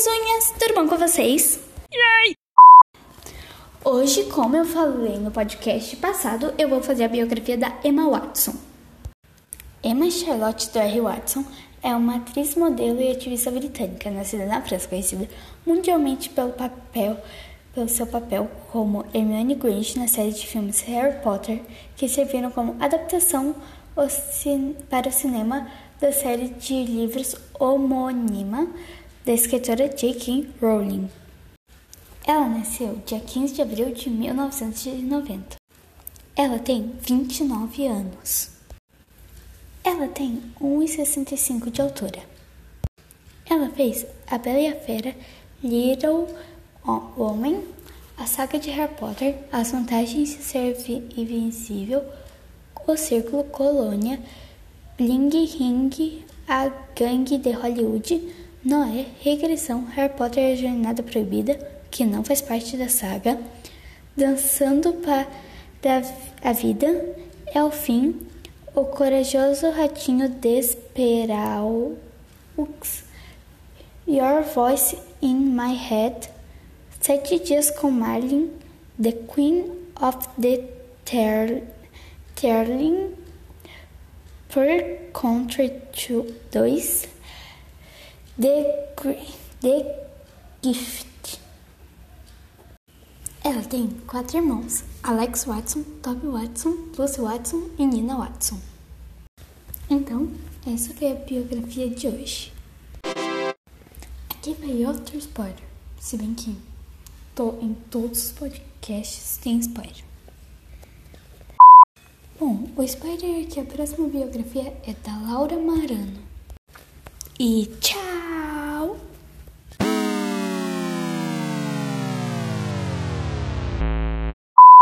Pessoinhas, tudo bom com vocês? Yay! Hoje, como eu falei no podcast passado, eu vou fazer a biografia da Emma Watson. Emma Charlotte Dory Watson é uma atriz, modelo e ativista britânica, nascida na França, conhecida mundialmente pelo papel pelo seu papel como Hermione Granger na série de filmes Harry Potter, que serviram como adaptação para o cinema da série de livros homônima da escritora J.K. Rowling. Ela nasceu dia 15 de abril de 1990. Ela tem 29 anos. Ela tem 1,65 de altura. Ela fez A Bela e a Fera, Little Homem, a saga de Harry Potter, As Vantagens de Ser Invencível, O Círculo Colônia, Bling Ring, A Gangue de Hollywood, Noé, Regressão, Harry Potter e a Jornada Proibida, que não faz parte da saga, Dançando para a Vida, É o Fim, O Corajoso Ratinho Desperal, Your Voice in My Head, Sete Dias com Marlin, The Queen of the Terling, Per Country 2, The, The Gift. Ela tem quatro irmãos: Alex Watson, Toby Watson, Lucy Watson e Nina Watson. Então, essa foi a biografia de hoje. Aqui vai outro spoiler, se bem que tô em todos os podcasts tem spoiler. Bom, o spoiler é que a próxima biografia é da Laura Marano. E tchau!